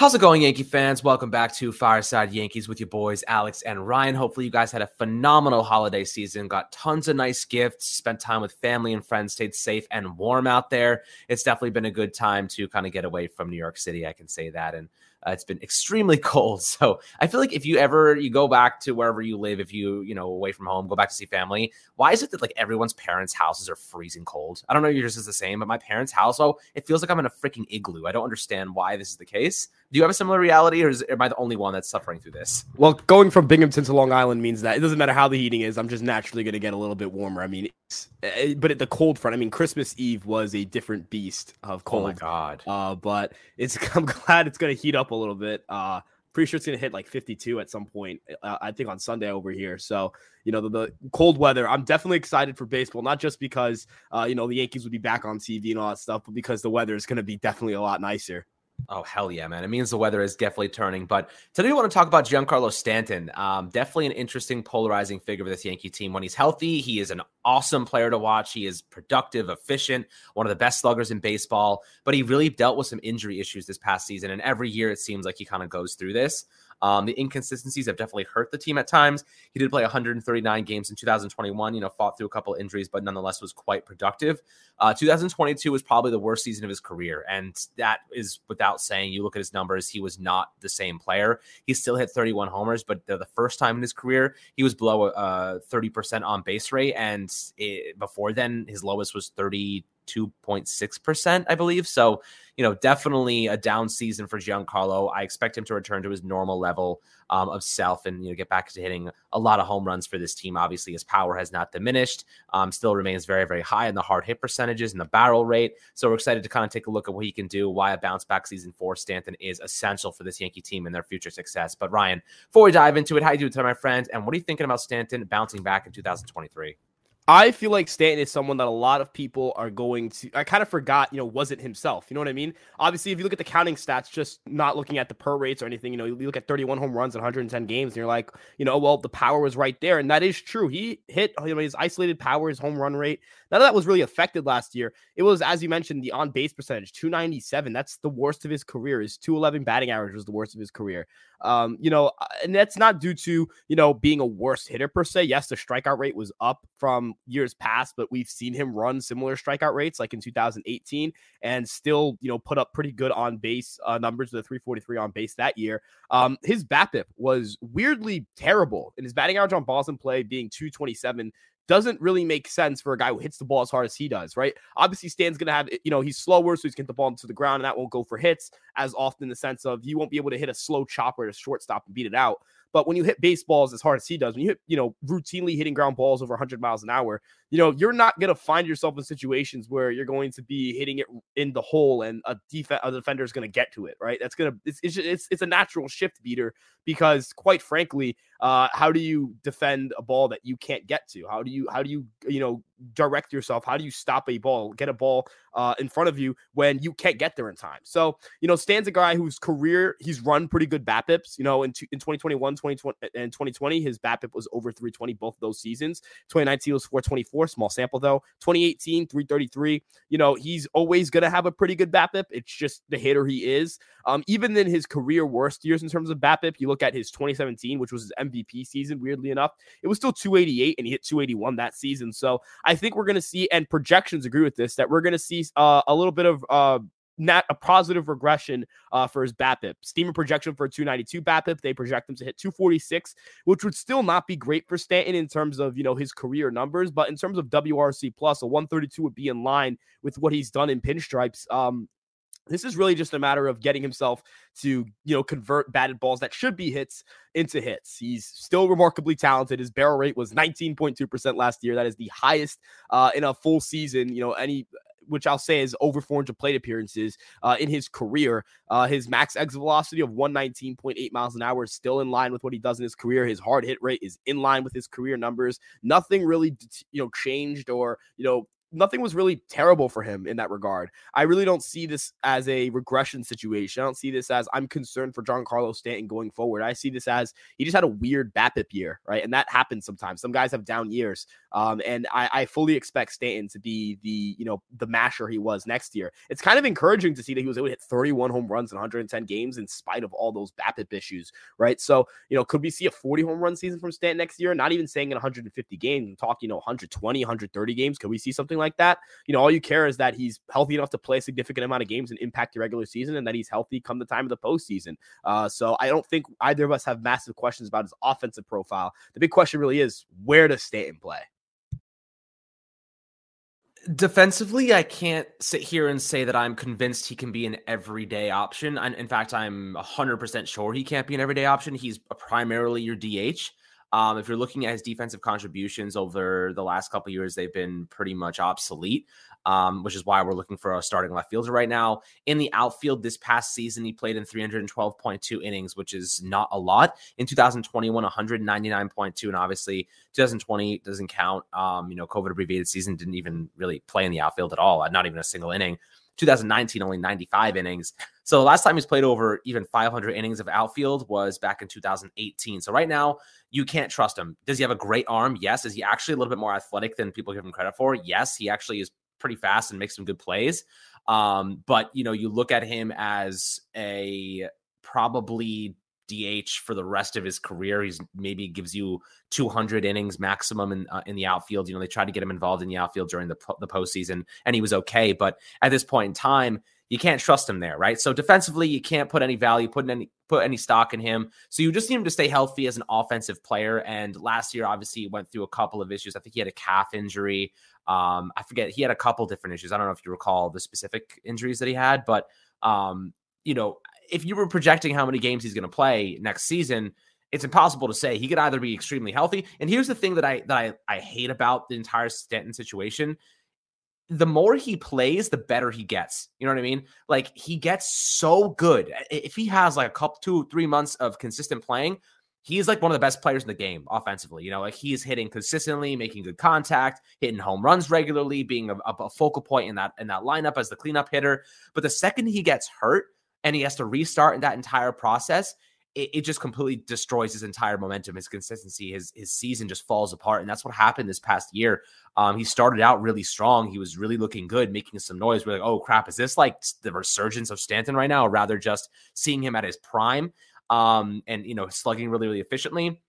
How's it going, Yankee fans? Welcome back to Fireside Yankees with your boys, Alex and Ryan. Hopefully, you guys had a phenomenal holiday season, got tons of nice gifts, spent time with family and friends, stayed safe and warm out there. It's definitely been a good time to kind of get away from New York City. I can say that. And uh, it's been extremely cold. So I feel like if you ever you go back to wherever you live, if you you know away from home, go back to see family. Why is it that like everyone's parents' houses are freezing cold? I don't know. Yours is the same, but my parents' house, oh, it feels like I'm in a freaking igloo. I don't understand why this is the case. Do you have a similar reality, or is, am I the only one that's suffering through this? Well, going from Binghamton to Long Island means that it doesn't matter how the heating is. I'm just naturally going to get a little bit warmer. I mean, eh, but at the cold front, I mean, Christmas Eve was a different beast of cold. Oh my god! Uh, but it's I'm glad it's going to heat up a little bit. Uh, pretty sure it's going to hit like 52 at some point. Uh, I think on Sunday over here. So you know the, the, cold weather. I'm definitely excited for baseball, not just because uh, you know the Yankees would be back on TV and all that stuff, but because the weather is going to be definitely a lot nicer. Oh hell yeah, man! It means the weather is definitely turning. But today we want to talk about Giancarlo Stanton. Um, definitely an interesting, polarizing figure of this Yankee team. When he's healthy, he is an awesome player to watch. He is productive, efficient, one of the best sluggers in baseball. But he really dealt with some injury issues this past season, and every year it seems like he kind of goes through this. Um, the inconsistencies have definitely hurt the team at times. He did play 139 games in 2021, you know, fought through a couple injuries, but nonetheless was quite productive. Uh, 2022 was probably the worst season of his career. And that is without saying, you look at his numbers, he was not the same player. He still hit 31 homers, but the, first time in his career, he was below uh, 30% on base rate. And it, before then, his lowest was 30 2.6%, I believe. So, you know, definitely a down season for Giancarlo. I expect him to return to his normal level um, of self and, you know, get back to hitting a lot of home runs for this team. Obviously, his power has not diminished, um, still remains very, very high in the hard hit percentages and the barrel rate. So, we're excited to kind of take a look at what he can do, why a bounce back season for Stanton is essential for this Yankee team and their future success. But, Ryan, before we dive into it, how you doing today, my friend? And what are you thinking about Stanton bouncing back in 2023? I feel like Stanton is someone that a lot of people are going to. I kind of forgot, you know, was it himself? You know what I mean? Obviously, if you look at the counting stats, just not looking at the per rates or anything, you know, you look at 31 home runs in 110 games, and you're like, you know, well, the power was right there, and that is true. He hit, you know, his isolated power, his home run rate. None of that was really affected last year. It was, as you mentioned, the on base percentage, 297. That's the worst of his career. His 211 batting average was the worst of his career. Um, you know, uh, and that's not due to, you know, being a worse hitter per se. Yes, the strikeout rate was up from years past, but we've seen him run similar strikeout rates like in 2018 and still, you know, put up pretty good on base uh, numbers with a 343 on base that year. Um, his BABIP was weirdly terrible, and his batting average on balls in play being 227 doesn't really make sense for a guy who hits the ball as hard as he does, right? Obviously, Stan's going to have, you know, he's slower, so he's going to the ball into the ground, and that won't go for hits as often in the sense of you won't be able to hit a slow chopper a shortstop and beat it out. But when you hit baseballs as hard as he does, when you hit, you know, routinely hitting ground balls over 100 miles an hour, you know, you're not going to find yourself in situations where you're going to be hitting it in the hole and a, def- a defender is going to get to it, right? That's going to, it's, it's, it's, it's a natural shift beater because quite frankly, uh, how do you defend a ball that you can't get to? How do you, how do you, you know, direct yourself? How do you stop a ball, get a ball uh, in front of you when you can't get there in time? So, you know, Stan's a guy whose career he's run pretty good BABIPs. You know, in, in 2021, 2020, and 2020, his BABIP was over 320 both those seasons. 2019 was 424, small sample though. 2018, 333. You know, he's always going to have a pretty good BABIP. It's just the hitter he is. Um, even in his career worst years in terms of BABIP, you look at his 2017, which was his season, weirdly enough, it was still 288 and he hit 281 that season. So I think we're going to see, and projections agree with this, that we're going to see uh, a little bit of uh, not a positive regression uh, for his BABIP. Steamer projection for a 292 BABIP. They project him to hit 246, which would still not be great for Stanton in terms of you know his career numbers, but in terms of WRC plus, a 132 would be in line with what he's done in pinstripes. Um, this is really just a matter of getting himself to, you know, convert batted balls that should be hits into hits. He's still remarkably talented. His barrel rate was 19.2% last year. That is the highest uh, in a full season, you know, any which I'll say is over 400 plate appearances uh, in his career. Uh, his max exit velocity of 119.8 miles an hour is still in line with what he does in his career. His hard hit rate is in line with his career numbers. Nothing really, you know, changed or you know nothing was really terrible for him in that regard. I really don't see this as a regression situation. I don't see this as I'm concerned for Giancarlo Stanton going forward. I see this as he just had a weird BABIP year, right? And that happens sometimes. Some guys have down years, um, and I, I fully expect Stanton to be the you know the masher he was next year. It's kind of encouraging to see that he was able to hit 31 home runs in 110 games in spite of all those BABIP issues, right? So you know, could we see a 40 home run season from Stanton next year? Not even saying in 150 games. I'm talking, you know, 120, 130 games. Could we see something like that? You know, all you care is that he's healthy enough to play a significant amount of games and impact the regular season, and that he's healthy come the time of the postseason. Uh, so I don't think either of us have massive questions about his offensive profile. The big question really is where does Stanton play? Defensively, I can't sit here and say that I'm convinced he can be an everyday option. in fact, I'm 100% sure he can't be an everyday option. He's primarily your DH. Um, if you're looking at his defensive contributions over the last couple years, they've been pretty much obsolete, um, which is why we're looking for a starting left fielder right now. In the outfield this past season, he played in 312.2 innings, which is not a lot. In 2021, 199.2, and obviously 2020 doesn't count. Um, you know, COVID abbreviated season didn't even really play in the outfield at all, not even a single inning. 2019, only 95 innings. So the last time he's played over even 500 innings of outfield was back in 2018. So right now, you can't trust him. Does he have a great arm? Yes. Is he actually a little bit more athletic than people give him credit for? Yes. He actually is pretty fast and makes some good plays. Um, but you know, you look at him as a probably DH for the rest of his career. He's maybe gives you 200 innings maximum in uh, in the outfield. You know, they tried to get him involved in the outfield during the the postseason, and he was okay. But at this point in time, you can't trust him there, right? So defensively, you can't put any value, put any put any stock in him. So you just need him to stay healthy as an offensive player. And last year, obviously, he went through a couple of issues. I think he had a calf injury. Um, I forget he had a couple different issues. I don't know if you recall the specific injuries that he had, but um, you know, if you were projecting how many games he's going to play next season, it's impossible to say. He could either be extremely healthy, and here's the thing that I that I, I hate about the entire Stanton situation. The more he plays, the better he gets. You know what I mean? Like he gets so good. If he has like a couple, two, three months of consistent playing, he's like one of the best players in the game offensively. You know, like he's hitting consistently, making good contact, hitting home runs regularly, being a, a, focal point in that in that lineup as the cleanup hitter. But the second he gets hurt, and he has to restart that entire process, it, it, just completely destroys his entire momentum, his consistency, his his season just falls apart. And that's what happened this past year. Um, he started out really strong. He was really looking good, making some noise. We're like, oh crap, is this like the resurgence of Stanton right now, or rather just seeing him at his prime? Um, and you know, slugging really, really efficiently.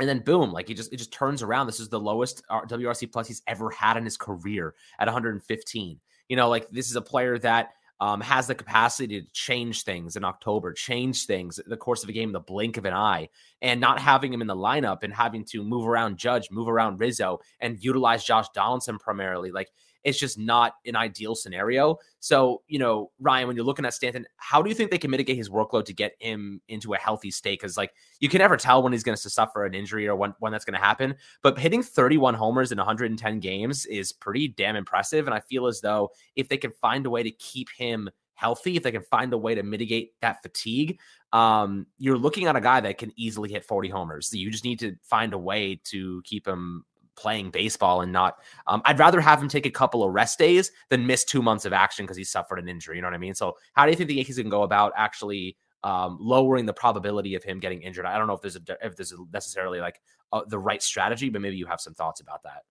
And then boom, like he just it just turns around. This is the lowest WRC plus he's ever had in his career at 115. You know, like this is a player that um, has the capacity to change things in October, change things the course of a game, the blink of an eye, and not having him in the lineup and having to move around Judge, move around Rizzo, and utilize Josh Donaldson primarily. Like it's just not an ideal scenario. So, you know, Ryan, when you're looking at Stanton, how do you think they can mitigate his workload to get him into a healthy state? Because, like, you can never tell when he's going to suffer an injury or when, when that's going to happen. But hitting 31 homers in 110 games is pretty damn impressive. And I feel as though if they can find a way to keep him healthy, if they can find a way to mitigate that fatigue, um, you're looking at a guy that can easily hit 40 homers. So you just need to find a way to keep him playing baseball and not. Um, I'd rather have him take a couple of rest days than miss two months of action because he suffered an injury. You know what I mean? So, how do you think the Yankees can go about actually um, lowering the probability of him getting injured? I don't know if there's a if there's a necessarily like uh, the right strategy, but maybe you have some thoughts about that.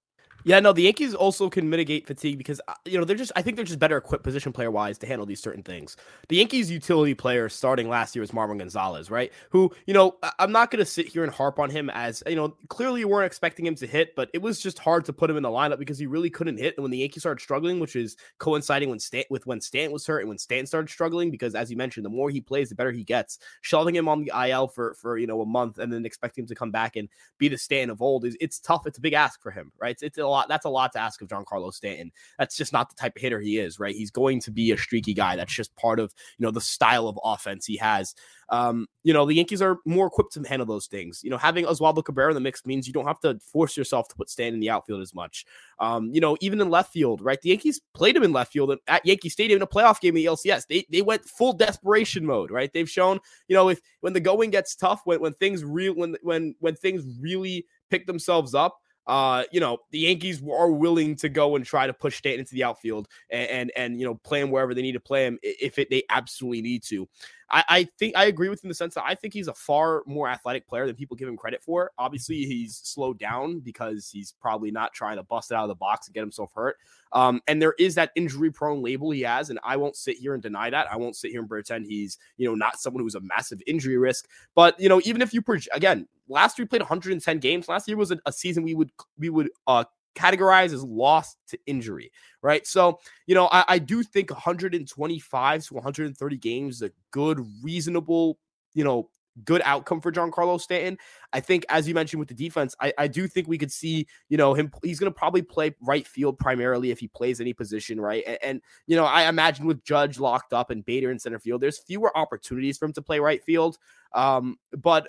Yeah, no, the Yankees also can mitigate fatigue because uh, you know they're just I think they're just better equipped position player wise to handle these certain things. The Yankees utility player starting last year was Marwin Gonzalez, right? Who, you know, I'm not going to sit here and harp on him as, you know, clearly you weren't expecting him to hit, but it was just hard to put him in the lineup because he really couldn't hit. And when the Yankees started struggling, which is coinciding when Stan with when Stan was hurt and when Stan started struggling because as you mentioned, the more he plays, the better he gets. Shelving him on the IL for for, you know, a month and then expecting him to come back and be the Stan of old is it's tough. It's a big ask for him, right? It's, it's a lot that's a lot to ask of Giancarlo Stanton. That's just not the type of hitter he is, right? He's going to be a streaky guy. That's just part of, you know, the style of offense he has. Um, you know, the Yankees are more equipped to handle those things. You know, having Oswaldo Cabrera in the mix means you don't have to force yourself to put Stan in the outfield as much. Um, you know, even in left field, right? The Yankees played him in left field at Yankee Stadium in a playoff game in the LCS. They they went full desperation mode, right? They've shown, you know, if when the going gets tough, when when things real when when when things really pick themselves up, uh, you know, the Yankees are willing to go and try to push Stanton into the outfield and, and, and you know, play him wherever they need to play him if it, they absolutely need to. I, I think I agree with him in the sense that I think he's a far more athletic player than people give him credit for. Obviously, he's slowed down because he's probably not trying to bust it out of the box and get himself hurt. Um, and there is that injury prone label he has, and I won't sit here and deny that. I won't sit here and pretend he's you know not someone who's a massive injury risk. But you know, even if you again, last year we played 110 games. Last year was a, a season we would we would uh categorized as lost to injury, right? So, you know, I, I, do think 125 to 130 games is a good, reasonable, you know, good outcome for Giancarlo Stanton. I think, as you mentioned with the defense, I, I do think we could see, you know, him. He's going to probably play right field primarily if he plays any position, right? And, and, you know, I imagine with Judge locked up and Bader in center field, there's fewer opportunities for him to play right field. Um, but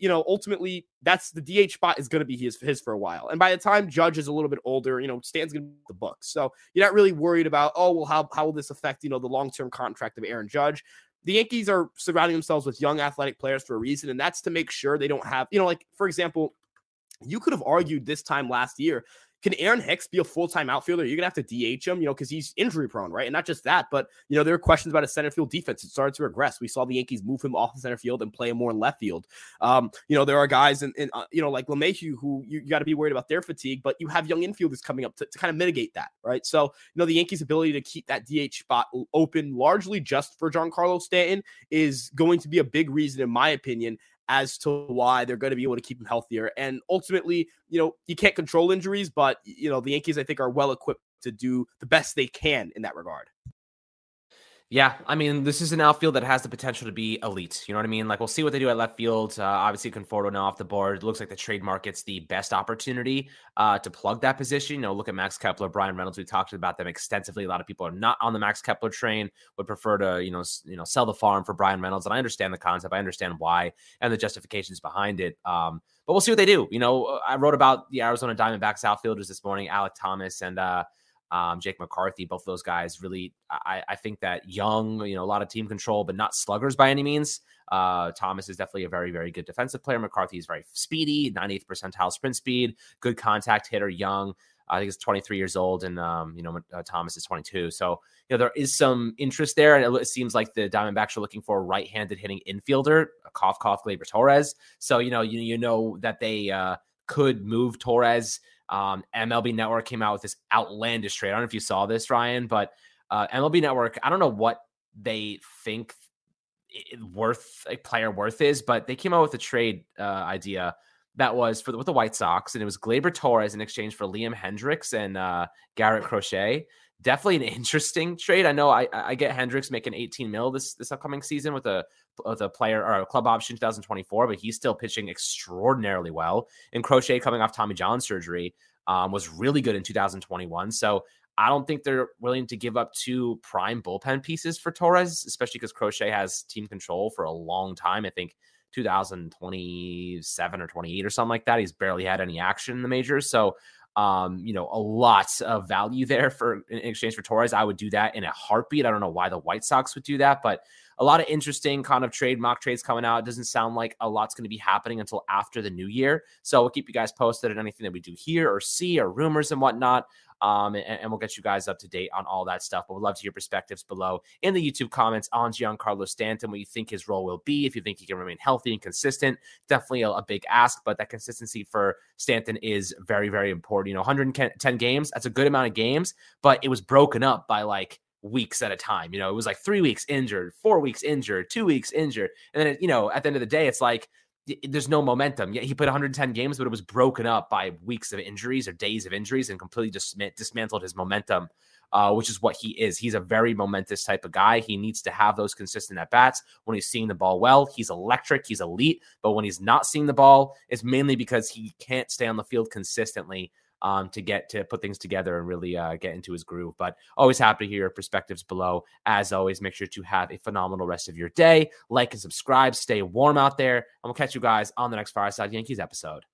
you know, ultimately, that's the DH spot is going to be his his for a while. And by the time Judge is a little bit older, you know, Stan's going to be the books. So you're not really worried about, oh, well, how how will this affect you know the long term contract of Aaron Judge? the Yankees are surrounding themselves with young athletic players for a reason, and that's to make sure they don't have, you know, like for example, you could have argued this time last year can Aaron Hicks be a full time outfielder? You're gonna have to DH him, you know, because he's injury prone, right? And not just that, but you know, there are questions about his center field defense. It started to regress. We saw the Yankees move him off the center field and play him more in left field. Um, you know, there are guys in, uh, you know, like LeMahieu who you, you got to be worried about their fatigue, but you have young infielders coming up to, to kind of mitigate that, right? So, you know, the Yankees' ability to keep that DH spot open largely just for Giancarlo Stanton is going to be a big reason, in my opinion, as to why they're going to be able to keep him healthier. And ultimately, you know, you can't control injuries, but you know, the Yankees I think are well equipped to do the best they can in that regard. Yeah, I mean, this is an outfield that has the potential to be elite. You know what I mean? Like, we'll see what they do at left field. Uh, obviously, Conforto now off the board. It looks like the trade market's the best opportunity uh, to plug that position. You know, look at Max Kepler, Bryan Reynolds. We talked about them extensively. A lot of people are not on the Max Kepler train. Would prefer to, you know, you know, sell the farm for Bryan Reynolds. And I understand the concept. I understand why and the justifications behind it. Um, but we'll see what they do. You know, I wrote about the Arizona Diamondbacks outfielders this morning, Alek Thomas and. uh um, Jake McCarthy, both of those guys really, I, I, think that young, you know, a lot of team control, but not sluggers by any means. Uh, Thomas is definitely a very, very good defensive player. McCarthy is very speedy, 98th percentile sprint speed, good contact hitter, young. I think he's 23 years old, and um, you know uh, Thomas is 22. So you know there is some interest there, and it, seems like the Diamondbacks are looking for a right-handed hitting infielder, a cough cough Gleyber Torres. So you know you you know that they uh, could move Torres um, MLB Network came out with this outlandish trade. I don't know if you saw this, Ryan, but uh, MLB Network, I don't know what they think worth a player worth is, but they came out with a trade uh, idea that was for the, with the White Sox, and it was Gleyber Torres in exchange for Liam Hendriks and uh, Garrett Crochet definitely an interesting trade. I know I, I get Hendriks making 18 mil this this upcoming season with a with a player or a club option 2024, but he's still pitching extraordinarily well. And Crochet coming off Tommy John surgery um, was really good in 2021. So I don't think they're willing to give up two prime bullpen pieces for Torres, especially because Crochet has team control for a long time. I think 2027 or 28 or something like that. He's barely had any action in the majors. So um, you know, a lot of value there for in exchange for Torres. I would do that in a heartbeat. I don't know why the White Sox would do that, but a lot of interesting kind of trade mock trades coming out. It doesn't sound like a lot's going to be happening until after the new year. So we'll keep you guys posted on anything that we do here or see or rumors and whatnot. Um, and, and, we'll get you guys up to date on all that stuff. But we'd love to hear perspectives below in the YouTube comments on Giancarlo Stanton, what you think his role will be, if you think he can remain healthy and consistent. Definitely a, a big ask, but that consistency for Stanton is very, very important. You know, 110 games, that's a good amount of games, but it was broken up by like weeks at a time. You know, it was like three weeks injured, four weeks injured, two weeks injured. And then, it, you know, at the end of the day, it's like, there's no momentum. Yeah, he played 110 games, but it was broken up by weeks of injuries or days of injuries and completely dismantled his momentum, uh, which is what he is. He's a very momentous type of guy. He needs to have those consistent at bats. When he's seeing the ball well, he's electric, he's elite. But when he's not seeing the ball, it's mainly because he can't stay on the field consistently um, to get to put things together and really uh, get into his groove. But always happy to hear your perspectives below. As always, make sure to have a phenomenal rest of your day. Like and subscribe. Stay warm out there. And we'll catch you guys on the next Fireside Yankees episode.